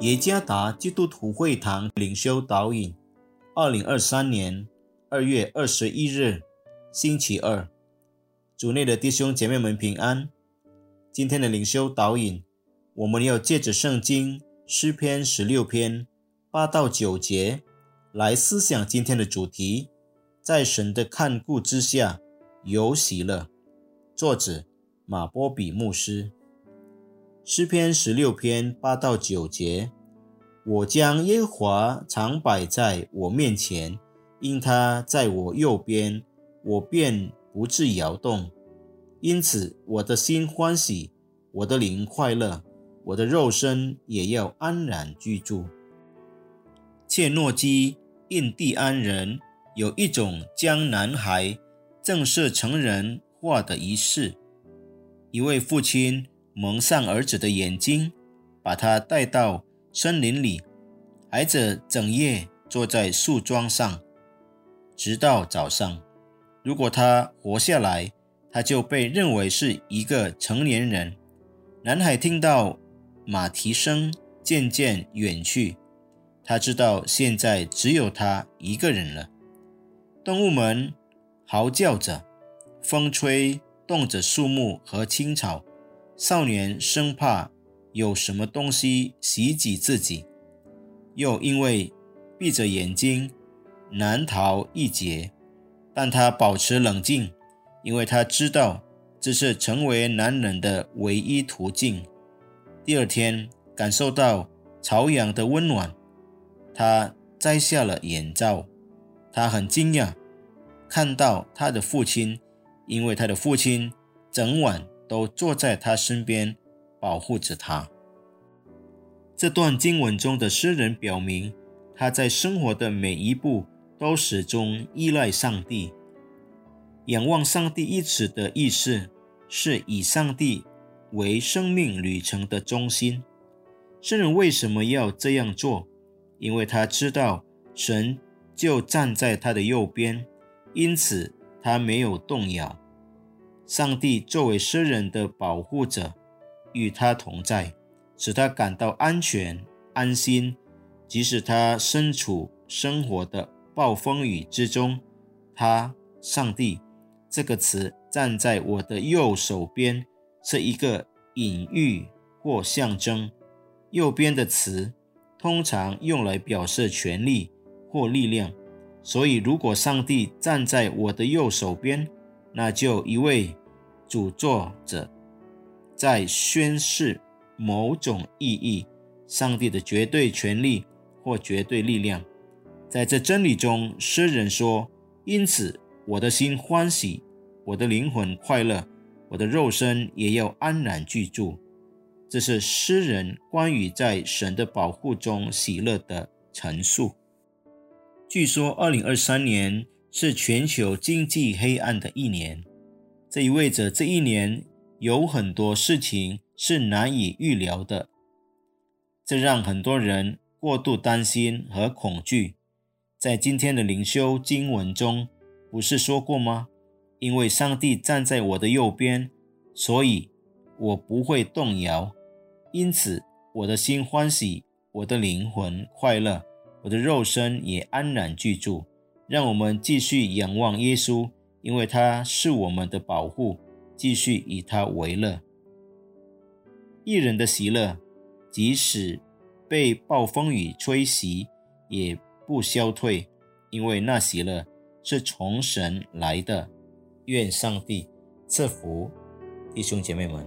耶加达基督徒会堂领修导引，二零二三年二月二十一日，星期二，主内的弟兄姐妹们平安。今天的领修导引，我们要借着圣经诗篇十六篇八到九节来思想今天的主题：在神的看顾之下有喜乐。作者马波比牧师。诗篇十六篇八到九节：我将耶和华常摆在我面前，因他在我右边，我便不致摇动。因此，我的心欢喜，我的灵快乐，我的肉身也要安然居住。切诺基印第安人有一种将男孩正式成人化的仪式，一位父亲。蒙上儿子的眼睛，把他带到森林里。孩子整夜坐在树桩上，直到早上。如果他活下来，他就被认为是一个成年人。男孩听到马蹄声渐渐远去，他知道现在只有他一个人了。动物们嚎叫着，风吹动着树木和青草。少年生怕有什么东西袭击自己，又因为闭着眼睛难逃一劫，但他保持冷静，因为他知道这是成为男人的唯一途径。第二天感受到朝阳的温暖，他摘下了眼罩。他很惊讶看到他的父亲，因为他的父亲整晚。都坐在他身边，保护着他。这段经文中的诗人表明，他在生活的每一步都始终依赖上帝。仰望上帝一词的意思是以上帝为生命旅程的中心。诗人为什么要这样做？因为他知道神就站在他的右边，因此他没有动摇。上帝作为诗人的保护者，与他同在，使他感到安全、安心。即使他身处生活的暴风雨之中，他“上帝”这个词站在我的右手边，是一个隐喻或象征。右边的词通常用来表示权力或力量，所以如果上帝站在我的右手边，那就一位。主作者在宣示某种意义，上帝的绝对权力或绝对力量。在这真理中，诗人说：“因此，我的心欢喜，我的灵魂快乐，我的肉身也要安然居住。”这是诗人关于在神的保护中喜乐的陈述。据说，二零二三年是全球经济黑暗的一年。这意味着这一年有很多事情是难以预料的，这让很多人过度担心和恐惧。在今天的灵修经文中，不是说过吗？因为上帝站在我的右边，所以我不会动摇。因此，我的心欢喜，我的灵魂快乐，我的肉身也安然居住。让我们继续仰望耶稣。因为他是我们的保护，继续以他为乐。一人的喜乐，即使被暴风雨吹袭，也不消退，因为那喜乐是从神来的。愿上帝赐福弟兄姐妹们。